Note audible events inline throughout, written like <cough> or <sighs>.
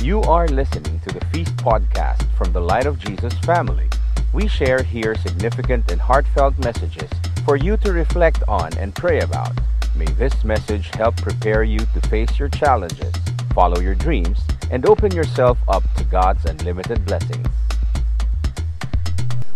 You are listening to the Feast podcast from the Light of Jesus family. We share here significant and heartfelt messages for you to reflect on and pray about. May this message help prepare you to face your challenges, follow your dreams, and open yourself up to God's unlimited blessings.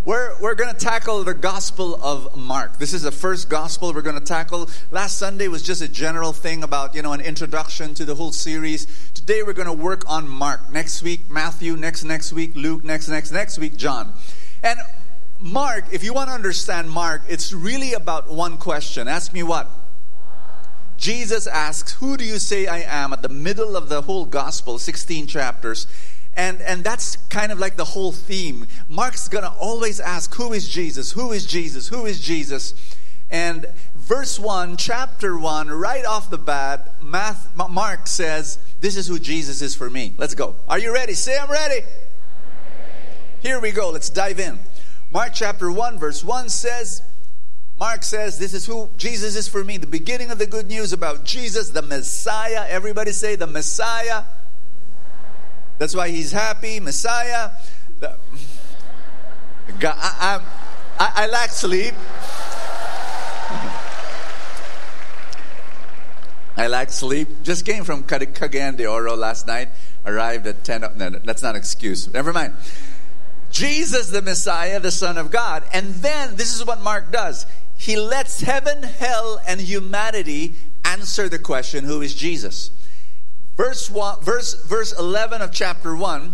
We're, we're going to tackle the Gospel of Mark. This is the first Gospel we're going to tackle. Last Sunday was just a general thing about, you know, an introduction to the whole series. Today we're going to work on Mark. Next week, Matthew. Next, next week, Luke. Next, next, next week, John. And Mark, if you want to understand Mark, it's really about one question. Ask me what? Jesus asks, Who do you say I am? at the middle of the whole Gospel, 16 chapters. And, and that's kind of like the whole theme. Mark's going to always ask, Who is Jesus? Who is Jesus? Who is Jesus? And verse 1, chapter 1, right off the bat, Math, Mark says, This is who Jesus is for me. Let's go. Are you ready? Say, I'm ready. Here we go. Let's dive in. Mark chapter 1, verse 1 says, Mark says, This is who Jesus is for me. The beginning of the good news about Jesus, the Messiah. Everybody say, The Messiah. That's why he's happy, Messiah. I, I, I lack sleep. I lack sleep. Just came from Cagayan de Oro last night. Arrived at 10. No, that's not an excuse. Never mind. Jesus, the Messiah, the Son of God. And then, this is what Mark does. He lets heaven, hell, and humanity answer the question who is Jesus? Verse one, verse verse 11 of chapter 1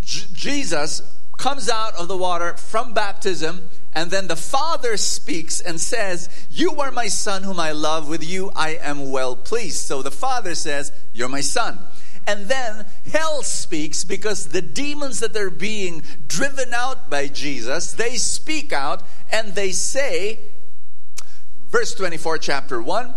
J- jesus comes out of the water from baptism and then the father speaks and says you are my son whom i love. With you i am well pleased. So the father says you're my son. And then hell speaks because the demons that are being driven out by jesus they speak out and they say verse 24 chapter 1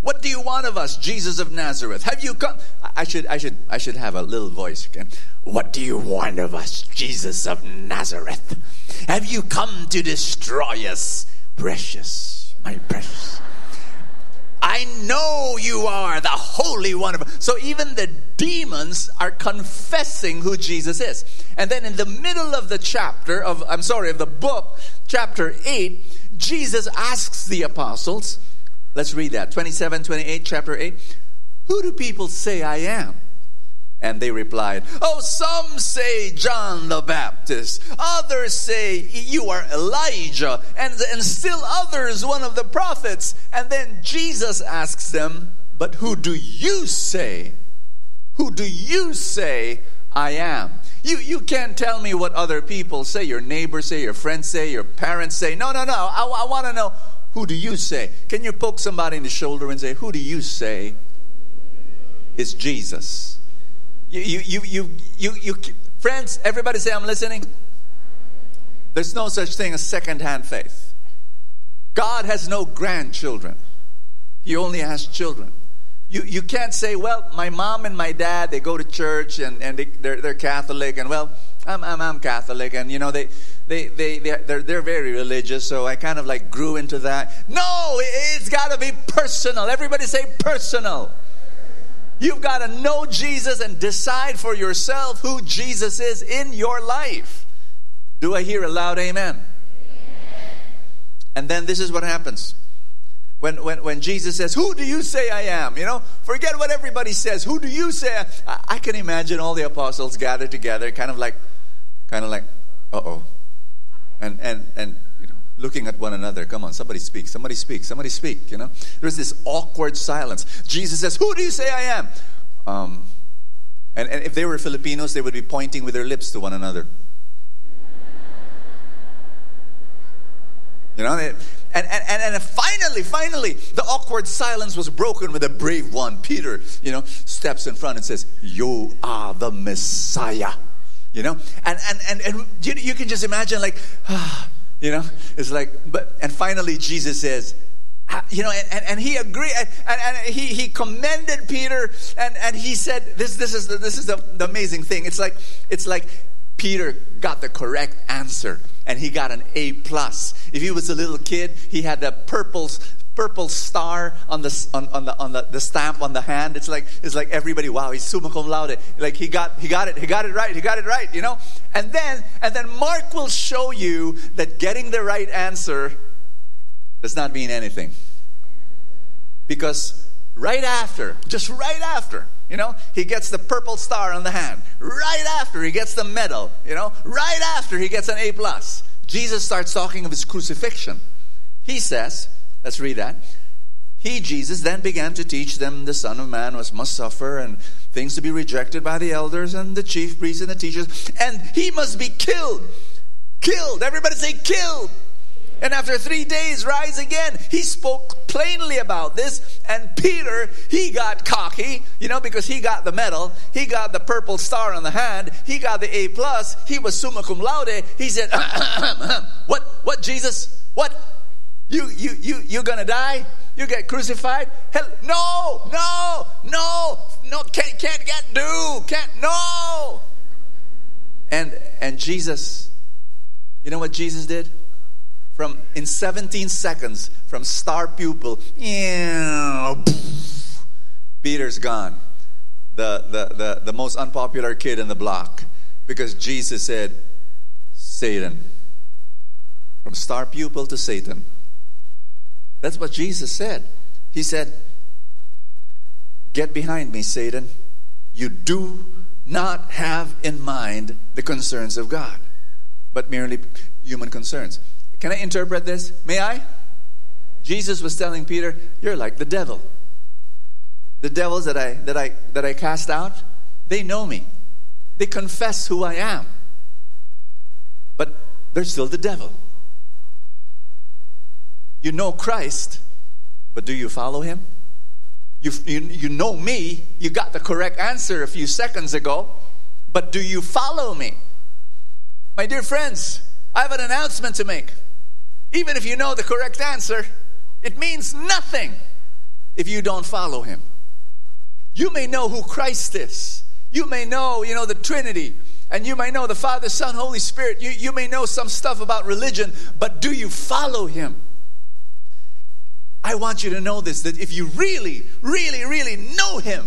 what do you want of us, Jesus of Nazareth? Have you come? I should, I should, I should have a little voice. Okay? What do you want of us, Jesus of Nazareth? Have you come to destroy us, precious, my precious? I know you are the Holy One of. So even the demons are confessing who Jesus is. And then in the middle of the chapter of, I'm sorry, of the book, chapter eight, Jesus asks the apostles Let's read that. 27, 28, chapter 8. Who do people say I am? And they replied, Oh, some say John the Baptist. Others say you are Elijah. And, and still others, one of the prophets. And then Jesus asks them, But who do you say? Who do you say I am? You, you can't tell me what other people say, your neighbors say, your friends say, your parents say. No, no, no. I, I want to know who do you say? Can you poke somebody in the shoulder and say, Who do you say is Jesus? You, you, you, you, you, you, friends, everybody say, I'm listening. There's no such thing as second-hand faith. God has no grandchildren, He only has children. You, you can't say, well, my mom and my dad, they go to church and, and they, they're, they're Catholic, and well, I'm, I'm, I'm Catholic, and you know, they, they, they, they're, they're very religious, so I kind of like grew into that. No, it's got to be personal. Everybody say personal. You've got to know Jesus and decide for yourself who Jesus is in your life. Do I hear a loud amen? amen. And then this is what happens. When, when, when Jesus says, Who do you say I am? You know, forget what everybody says. Who do you say? I, I can imagine all the apostles gathered together, kind of like, kind of like, uh oh. And, and, and, you know, looking at one another. Come on, somebody speak, somebody speak, somebody speak, you know. There's this awkward silence. Jesus says, Who do you say I am? Um, and, and if they were Filipinos, they would be pointing with their lips to one another. You know, and, and, and, and finally, finally, the awkward silence was broken with a brave one. Peter, you know, steps in front and says, You are the Messiah. You know? And, and, and, and you, you can just imagine, like, ah, <sighs> you know? It's like, but, and finally Jesus says, ah, you know, and, and he agreed, and, and, he, he commended Peter, and, and he said, this, this is, the, this is the, the amazing thing. It's like, it's like Peter got the correct answer and he got an A plus. If he was a little kid, he had the purple purple star on the on, on the on the, the stamp on the hand. It's like it's like everybody, wow, he's summa cum laude. Like he got he got it, he got it right, he got it right, you know? And then and then Mark will show you that getting the right answer does not mean anything. Because right after, just right after, you know, he gets the purple star on the hand. Right after he gets the medal, you know, right after he gets an A plus. Jesus starts talking of his crucifixion. He says, let's read that. He, Jesus, then began to teach them the Son of Man was, must suffer and things to be rejected by the elders and the chief priests and the teachers, and he must be killed. Killed. Everybody say killed and after three days rise again. He spoke plainly about this, and Peter, he got cocky, you know, because he got the medal, he got the purple star on the hand, he got the A plus, he was summa cum laude. He said, <clears throat> "What? What? Jesus? What? You you you you gonna die? You get crucified? Hell, no, no, no, no! Can't can't get do can't no." And and Jesus, you know what Jesus did? From in 17 seconds from star pupil peter's gone. The, the, the, the most unpopular kid in the block. Because jesus said satan. From star pupil to satan. That's what jesus said. He said get behind me satan. You do not have in mind the concerns of god but merely human concerns can I interpret this? May I? Jesus was telling Peter, You're like the devil. The devils that I, that I, that I cast out, they know me. They confess who I am. But they're still the devil. You know Christ, but do you follow him? You, you, you know me, you got the correct answer a few seconds ago, but do you follow me? My dear friends, I have an announcement to make. Even if you know the correct answer, it means nothing if you don't follow him. You may know who Christ is. You may know, you know, the Trinity. And you may know the Father, Son, Holy Spirit. You, you may know some stuff about religion, but do you follow him? I want you to know this that if you really, really, really know him,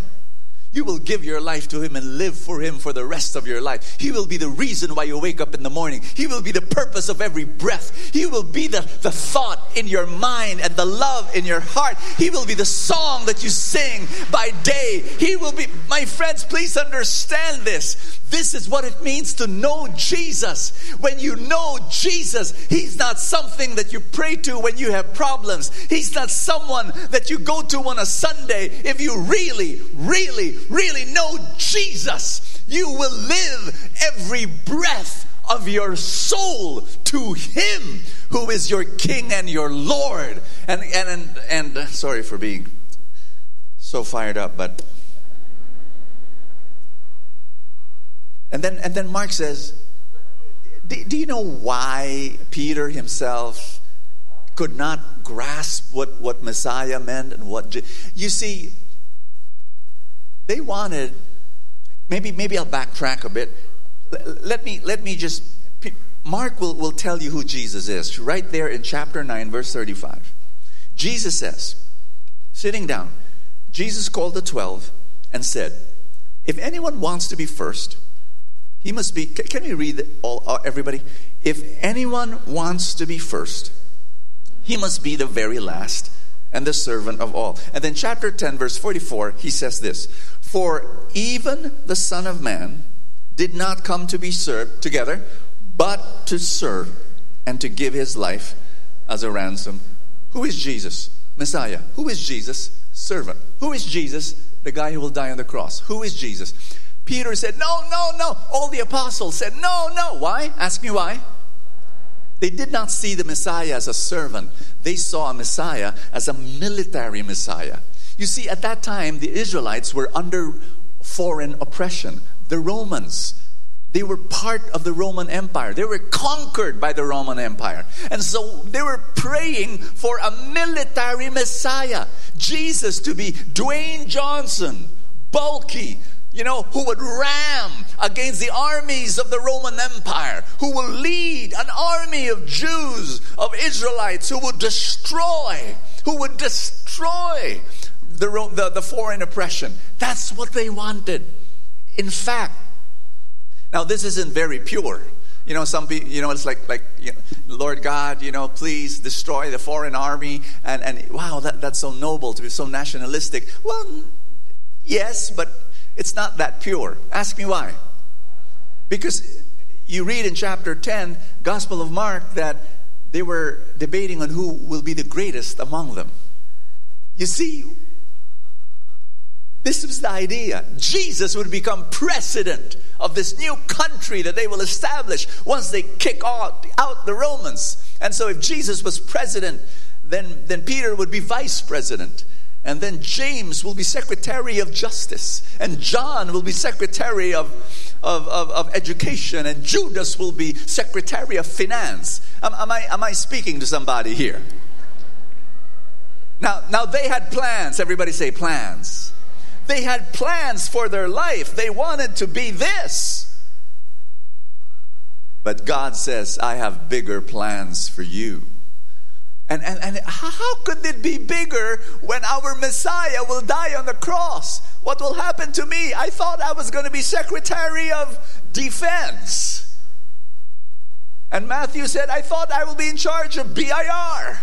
you will give your life to Him and live for Him for the rest of your life. He will be the reason why you wake up in the morning. He will be the purpose of every breath. He will be the, the thought in your mind and the love in your heart. He will be the song that you sing by day. He will be, my friends, please understand this. This is what it means to know Jesus. When you know Jesus, He's not something that you pray to when you have problems. He's not someone that you go to on a Sunday. If you really, really, really know Jesus, you will live every breath of your soul to Him who is your King and your Lord. And, and, and, and uh, sorry for being so fired up, but And then, and then Mark says, do, do you know why Peter himself could not grasp what, what Messiah meant and what. You see, they wanted, maybe, maybe I'll backtrack a bit. Let me, let me just, Mark will, will tell you who Jesus is, right there in chapter 9, verse 35. Jesus says, sitting down, Jesus called the twelve and said, If anyone wants to be first, he must be, can we read all, uh, everybody? If anyone wants to be first, he must be the very last and the servant of all. And then, chapter 10, verse 44, he says this For even the Son of Man did not come to be served together, but to serve and to give his life as a ransom. Who is Jesus? Messiah. Who is Jesus? Servant. Who is Jesus? The guy who will die on the cross. Who is Jesus? Peter said, No, no, no. All the apostles said, No, no. Why? Ask me why. They did not see the Messiah as a servant, they saw a Messiah as a military Messiah. You see, at that time, the Israelites were under foreign oppression. The Romans, they were part of the Roman Empire. They were conquered by the Roman Empire. And so they were praying for a military Messiah. Jesus to be Dwayne Johnson, bulky, you know, who would ram against the armies of the Roman Empire, who will lead an army of Jews, of Israelites, who would destroy who would destroy the, the, the foreign oppression. That's what they wanted. In fact, now this isn't very pure. You know, some people, you know, it's like, like you know, Lord God, you know, please destroy the foreign army. And, and wow, that, that's so noble to be so nationalistic. Well, yes, but it's not that pure. Ask me why. Because you read in chapter 10, Gospel of Mark, that they were debating on who will be the greatest among them. You see, this was the idea. Jesus would become president of this new country that they will establish once they kick out, out the Romans. And so, if Jesus was president, then, then Peter would be vice president. And then James will be secretary of justice. And John will be secretary of, of, of, of education. And Judas will be secretary of finance. Am, am, I, am I speaking to somebody here? Now, now they had plans. Everybody say plans. They had plans for their life. They wanted to be this. But God says, I have bigger plans for you. And, and, and how could it be bigger when our Messiah will die on the cross? What will happen to me? I thought I was going to be Secretary of Defense. And Matthew said, I thought I will be in charge of BIR.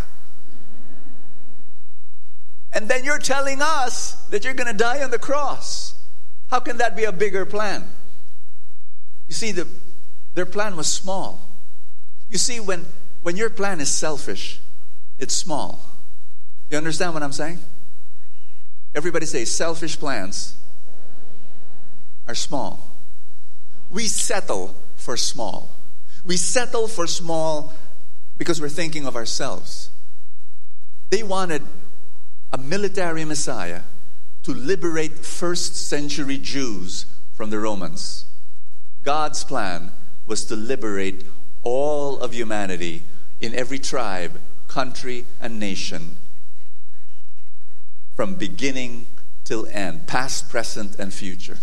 And then you're telling us that you're going to die on the cross. How can that be a bigger plan? You see, the, their plan was small. You see, when, when your plan is selfish, it's small. You understand what I'm saying? Everybody say selfish plans are small. We settle for small. We settle for small because we're thinking of ourselves. They wanted a military Messiah to liberate first century Jews from the Romans. God's plan was to liberate all of humanity in every tribe, country, and nation from beginning till end, past, present, and future.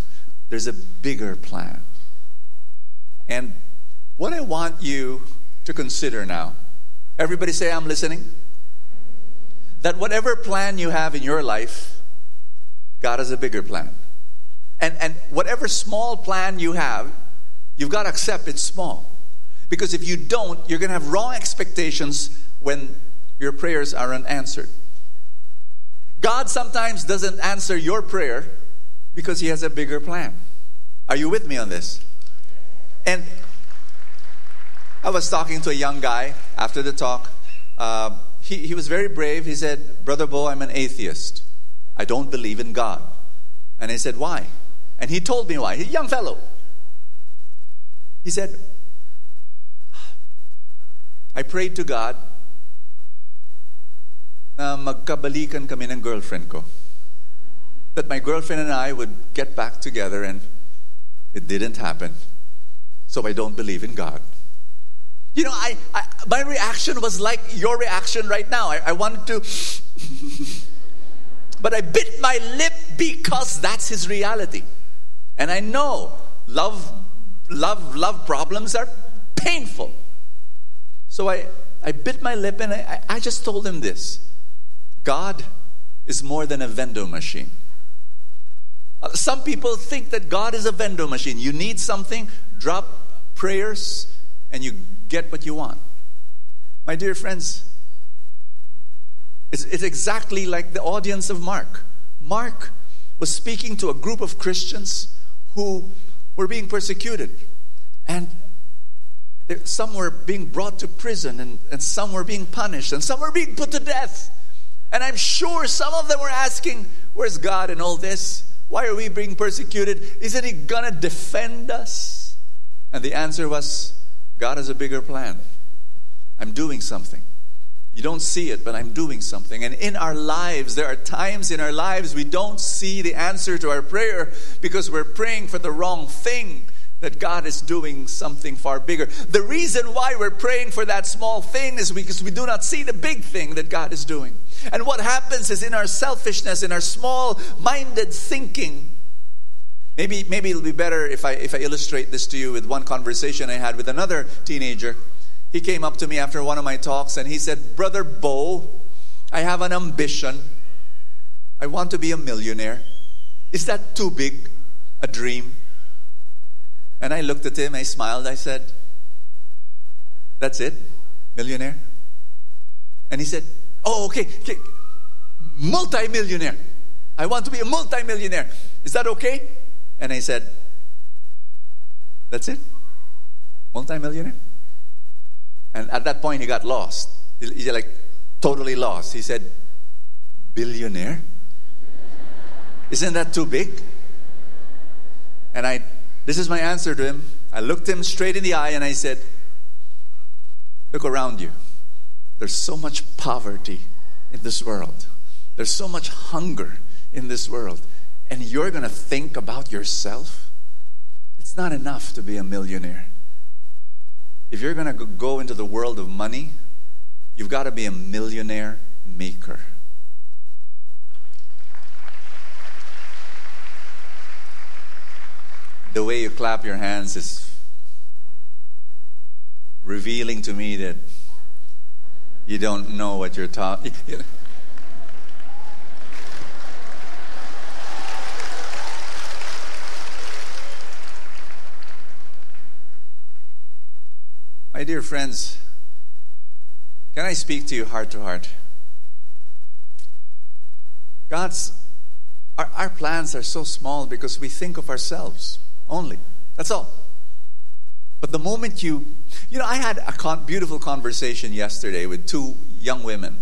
There's a bigger plan. And what I want you to consider now, everybody say, I'm listening that whatever plan you have in your life, God has a bigger plan. And, and whatever small plan you have, you've got to accept it's small. Because if you don't, you're going to have wrong expectations when your prayers are unanswered. God sometimes doesn't answer your prayer because He has a bigger plan. Are you with me on this? And I was talking to a young guy after the talk. Uh, he, he was very brave. He said, Brother Bo, I'm an atheist. I don't believe in God. And I said, Why? And he told me why. He's a young fellow. He said, I prayed to God na magkabalikan kami ng girlfriend ko. That my girlfriend and I would get back together and it didn't happen. So I don't believe in God. You know, I, I my reaction was like your reaction right now. I, I wanted to, <laughs> but I bit my lip because that's his reality. And I know love, love, love problems are painful. So I, I bit my lip and I, I just told him this God is more than a vendor machine. Uh, some people think that God is a vendor machine. You need something, drop prayers, and you get what you want. My dear friends, it's, it's exactly like the audience of Mark. Mark was speaking to a group of Christians who were being persecuted. And some were being brought to prison, and, and some were being punished, and some were being put to death. And I'm sure some of them were asking, Where's God in all this? Why are we being persecuted? Isn't He gonna defend us? And the answer was, God has a bigger plan. I'm doing something. You don't see it, but I'm doing something. And in our lives, there are times in our lives we don't see the answer to our prayer because we're praying for the wrong thing that God is doing something far bigger. The reason why we're praying for that small thing is because we do not see the big thing that God is doing. And what happens is in our selfishness, in our small minded thinking, Maybe, maybe it'll be better if I, if I illustrate this to you with one conversation I had with another teenager. He came up to me after one of my talks and he said, Brother Bo, I have an ambition. I want to be a millionaire. Is that too big a dream? And I looked at him, I smiled, I said, That's it? Millionaire? And he said, Oh, okay, okay. multi-millionaire. I want to be a multi-millionaire. Is that okay? And I said, That's it? Multi-millionaire? And at that point, he got lost. He's like totally lost. He said, Billionaire? Isn't that too big? And I, this is my answer to him. I looked him straight in the eye and I said, Look around you. There's so much poverty in this world, there's so much hunger in this world. And you're going to think about yourself? It's not enough to be a millionaire. If you're going to go into the world of money, you've got to be a millionaire maker. The way you clap your hands is revealing to me that you don't know what you're talking. <laughs> My dear friends, can I speak to you heart to heart? God's our, our plans are so small because we think of ourselves only. That's all. But the moment you, you know, I had a con- beautiful conversation yesterday with two young women.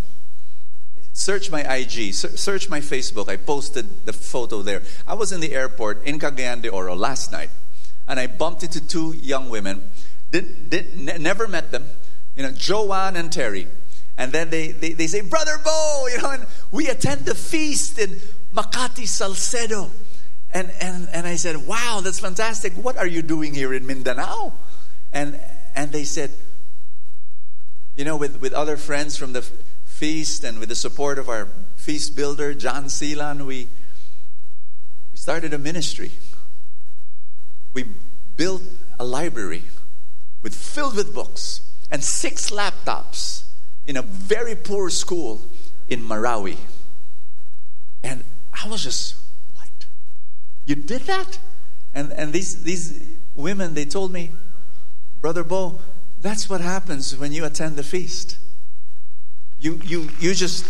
Search my IG, search my Facebook. I posted the photo there. I was in the airport in Cagayan de Oro last night, and I bumped into two young women did, did, ne- never met them. You know, Joanne and Terry. And then they, they, they say, Brother Bo, <laughs> you know, and we attend the feast in Makati Salcedo. And, and, and I said, wow, that's fantastic. What are you doing here in Mindanao? And, and they said, you know, with, with other friends from the feast and with the support of our feast builder, John Seelan, we, we started a ministry. We built a library with filled with books and six laptops in a very poor school in Marawi. And I was just, what? You did that? And and these these women they told me, Brother Bo, that's what happens when you attend the feast. You you you just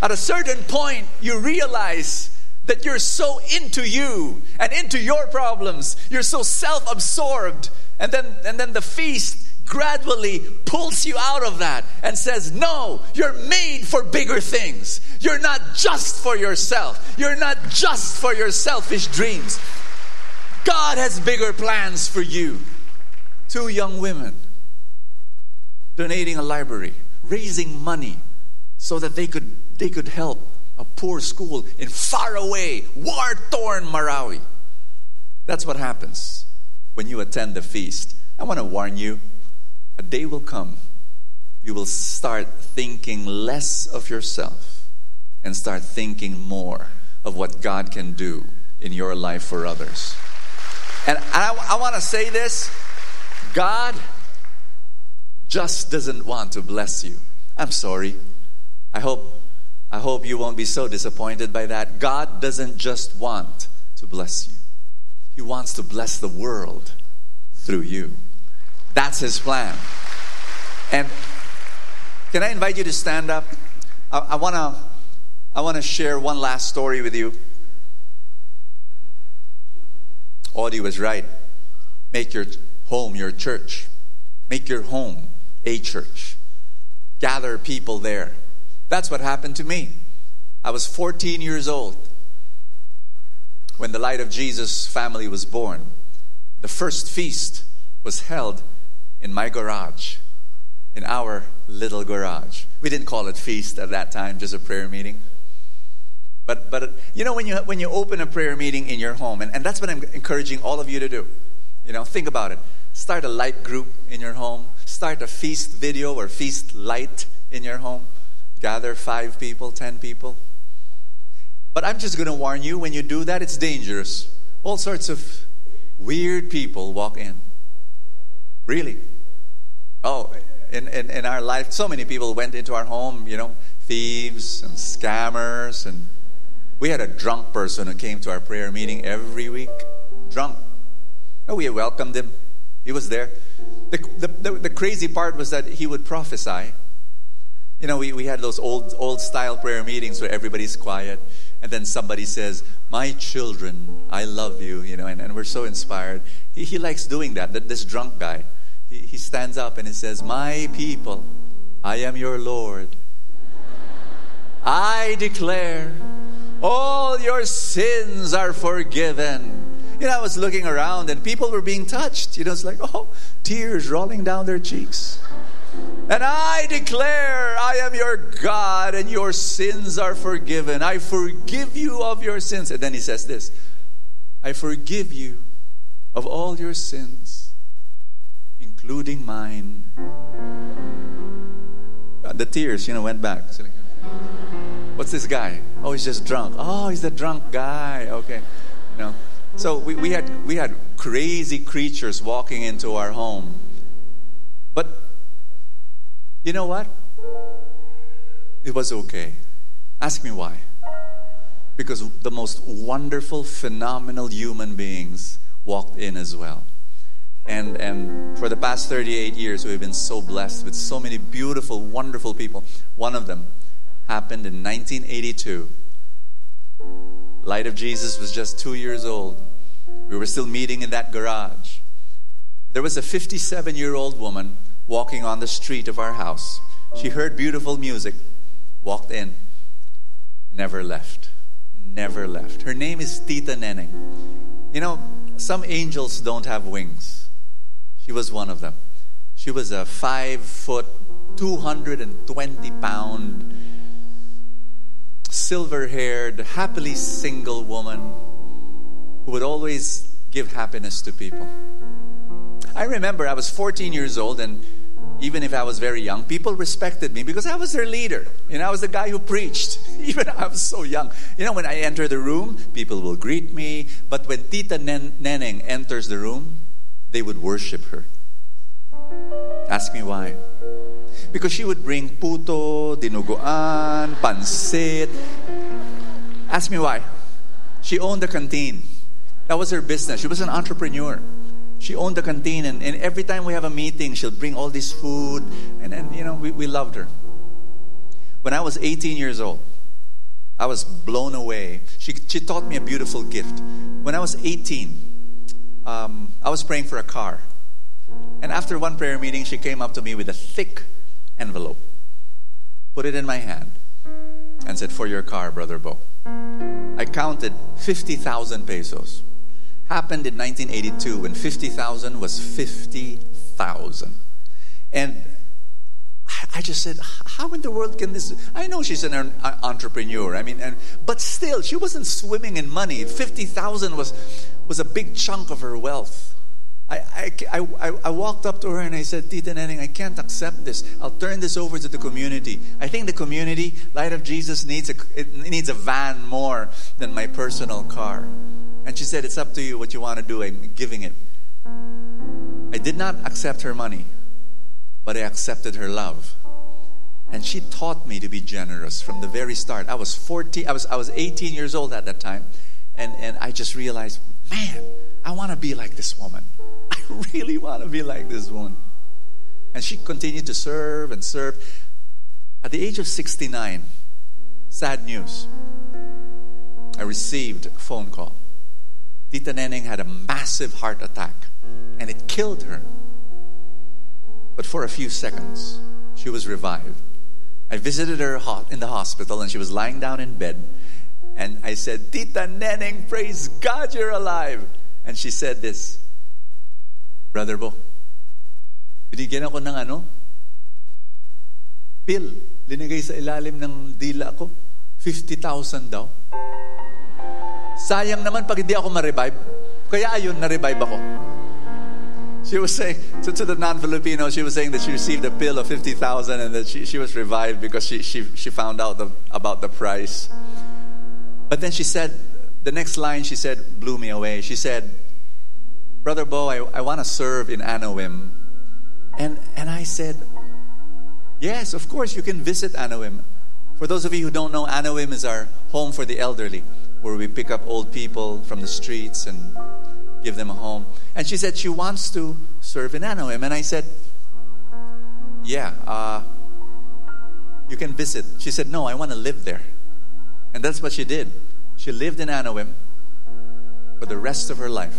at a certain point you realize that you're so into you and into your problems. You're so self absorbed. And then, and then the feast gradually pulls you out of that and says, No, you're made for bigger things. You're not just for yourself. You're not just for your selfish dreams. God has bigger plans for you. Two young women donating a library, raising money so that they could, they could help a poor school in faraway, war torn Marawi. That's what happens when you attend the feast. I want to warn you a day will come, you will start thinking less of yourself and start thinking more of what God can do in your life for others. And I, I want to say this God just doesn't want to bless you. I'm sorry. I hope I hope you won't be so disappointed by that. God doesn't just want to bless you, He wants to bless the world through you. That's His plan. And can I invite you to stand up? I, I want to I want to share one last story with you. Audie was right. Make your home your church. Make your home a church. Gather people there. That's what happened to me. I was 14 years old when the Light of Jesus family was born. The first feast was held in my garage, in our little garage. We didn't call it feast at that time, just a prayer meeting. But, but you know, when you, when you open a prayer meeting in your home, and, and that's what I'm encouraging all of you to do. You know, think about it. Start a light group in your home. Start a feast video or feast light in your home gather five people, ten people. But I'm just going to warn you when you do that, it's dangerous. All sorts of weird people walk in. Really. Oh, in, in, in our life, so many people went into our home, you know, thieves and scammers. And we had a drunk person who came to our prayer meeting every week. Drunk. Oh, we welcomed him. He was there. The, the, the, the crazy part was that he would prophesy. You know, we, we had those old, old style prayer meetings where everybody's quiet. And then somebody says, My children, I love you, you know, and, and we're so inspired. He, he likes doing that, that this drunk guy. He, he stands up and he says, My people, I am your Lord. I declare all your sins are forgiven. You know, I was looking around and people were being touched. You know, it's like, oh, tears rolling down their cheeks. And I declare, I am your God, and your sins are forgiven. I forgive you of your sins. And then he says this I forgive you of all your sins, including mine. The tears, you know, went back. What's this guy? Oh, he's just drunk. Oh, he's the drunk guy. Okay. You know. So we, we had we had crazy creatures walking into our home. You know what? It was okay. Ask me why. Because the most wonderful, phenomenal human beings walked in as well. And, and for the past 38 years, we've been so blessed with so many beautiful, wonderful people. One of them happened in 1982. Light of Jesus was just two years old. We were still meeting in that garage. There was a 57 year old woman walking on the street of our house. She heard beautiful music, walked in, never left. Never left. Her name is Tita Neneng. You know, some angels don't have wings. She was one of them. She was a five foot, 220 pound, silver haired, happily single woman who would always give happiness to people. I remember I was 14 years old, and even if I was very young, people respected me because I was their leader. You know, I was the guy who preached. <laughs> Even I was so young. You know, when I enter the room, people will greet me. But when Tita Nen- Neneng enters the room, they would worship her. Ask me why. Because she would bring puto, dinuguan, pansit. Ask me why. She owned the canteen. That was her business. She was an entrepreneur. She owned the canteen, and, and every time we have a meeting, she'll bring all this food, and, and you know, we, we loved her. When I was 18 years old, I was blown away. She, she taught me a beautiful gift. When I was 18, um, I was praying for a car. And after one prayer meeting, she came up to me with a thick envelope, put it in my hand, and said, For your car, Brother Bo. I counted 50,000 pesos. Happened in 1982 when 50,000 was 50,000. And I just said, how in the world can this? I know she's an uh, entrepreneur. I mean, and, but still, she wasn't swimming in money. 50,000 was, was a big chunk of her wealth. I, I, I, I, walked up to her and I said, Tita Neneng, I can't accept this. I'll turn this over to the community. I think the community, Light of Jesus, needs a, it needs a van more than my personal car. And she said, It's up to you what you want to do. I'm giving it. I did not accept her money, but I accepted her love. And she taught me to be generous from the very start. I was 14, I was, I was 18 years old at that time. And, and I just realized, man, I want to be like this woman. <laughs> I really want to be like this woman. And she continued to serve and serve. At the age of 69, sad news. I received a phone call. Tita Neneng had a massive heart attack and it killed her. But for a few seconds, she was revived. I visited her in the hospital and she was lying down in bed. And I said, Tita Neneng, praise God you're alive. And she said this, Brother Bo, binigyan ako ng ano? Pill. Linagay sa ilalim ng dila ko. 50,000 daw. Sayang naman pag hindi ako ma-revive. Kaya ayun, na-revive ako. She was saying, to, to the non-Filipino, she was saying that she received a bill of 50,000 and that she, she was revived because she, she, she found out the, about the price. But then she said, the next line she said blew me away. She said, Brother Bo, I, I want to serve in Anawim. And, and I said, Yes, of course, you can visit Anawim. For those of you who don't know, Anawim is our home for the elderly, where we pick up old people from the streets and give them a home. And she said she wants to serve in Anawim. And I said, Yeah, uh, you can visit. She said, No, I want to live there. And that's what she did. She lived in Anawim for the rest of her life,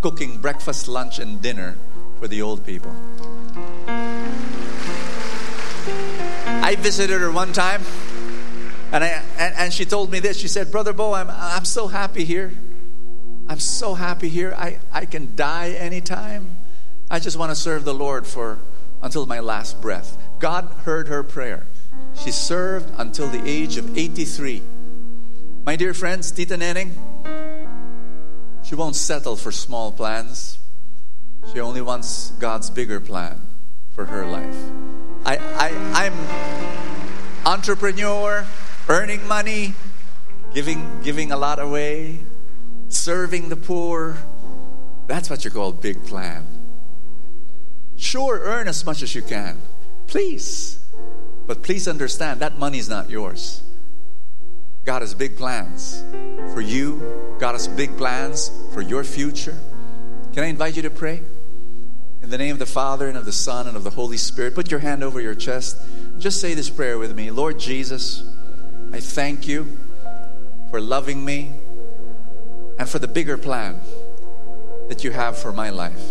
cooking breakfast, lunch, and dinner for the old people. I visited her one time, and, I, and, and she told me this. She said, Brother Bo, I'm, I'm so happy here. I'm so happy here. I, I can die anytime. I just want to serve the Lord for until my last breath. God heard her prayer. She served until the age of 83. My dear friends, Tita Neneng, she won't settle for small plans. She only wants God's bigger plan for her life. I, I, I'm entrepreneur, earning money, giving, giving a lot away, serving the poor. That's what you call big plan. Sure, earn as much as you can. Please. But please understand that money is not yours. God has big plans for you. God has big plans for your future. Can I invite you to pray? In the name of the Father and of the Son and of the Holy Spirit, put your hand over your chest. Just say this prayer with me Lord Jesus, I thank you for loving me and for the bigger plan that you have for my life.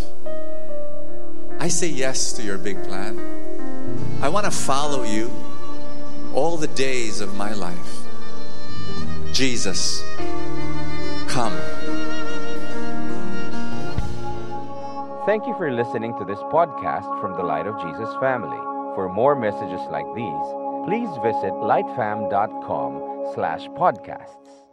I say yes to your big plan. I want to follow you all the days of my life. Jesus, come. Thank you for listening to this podcast from the Light of Jesus family. For more messages like these, please visit lightfam.com slash podcasts.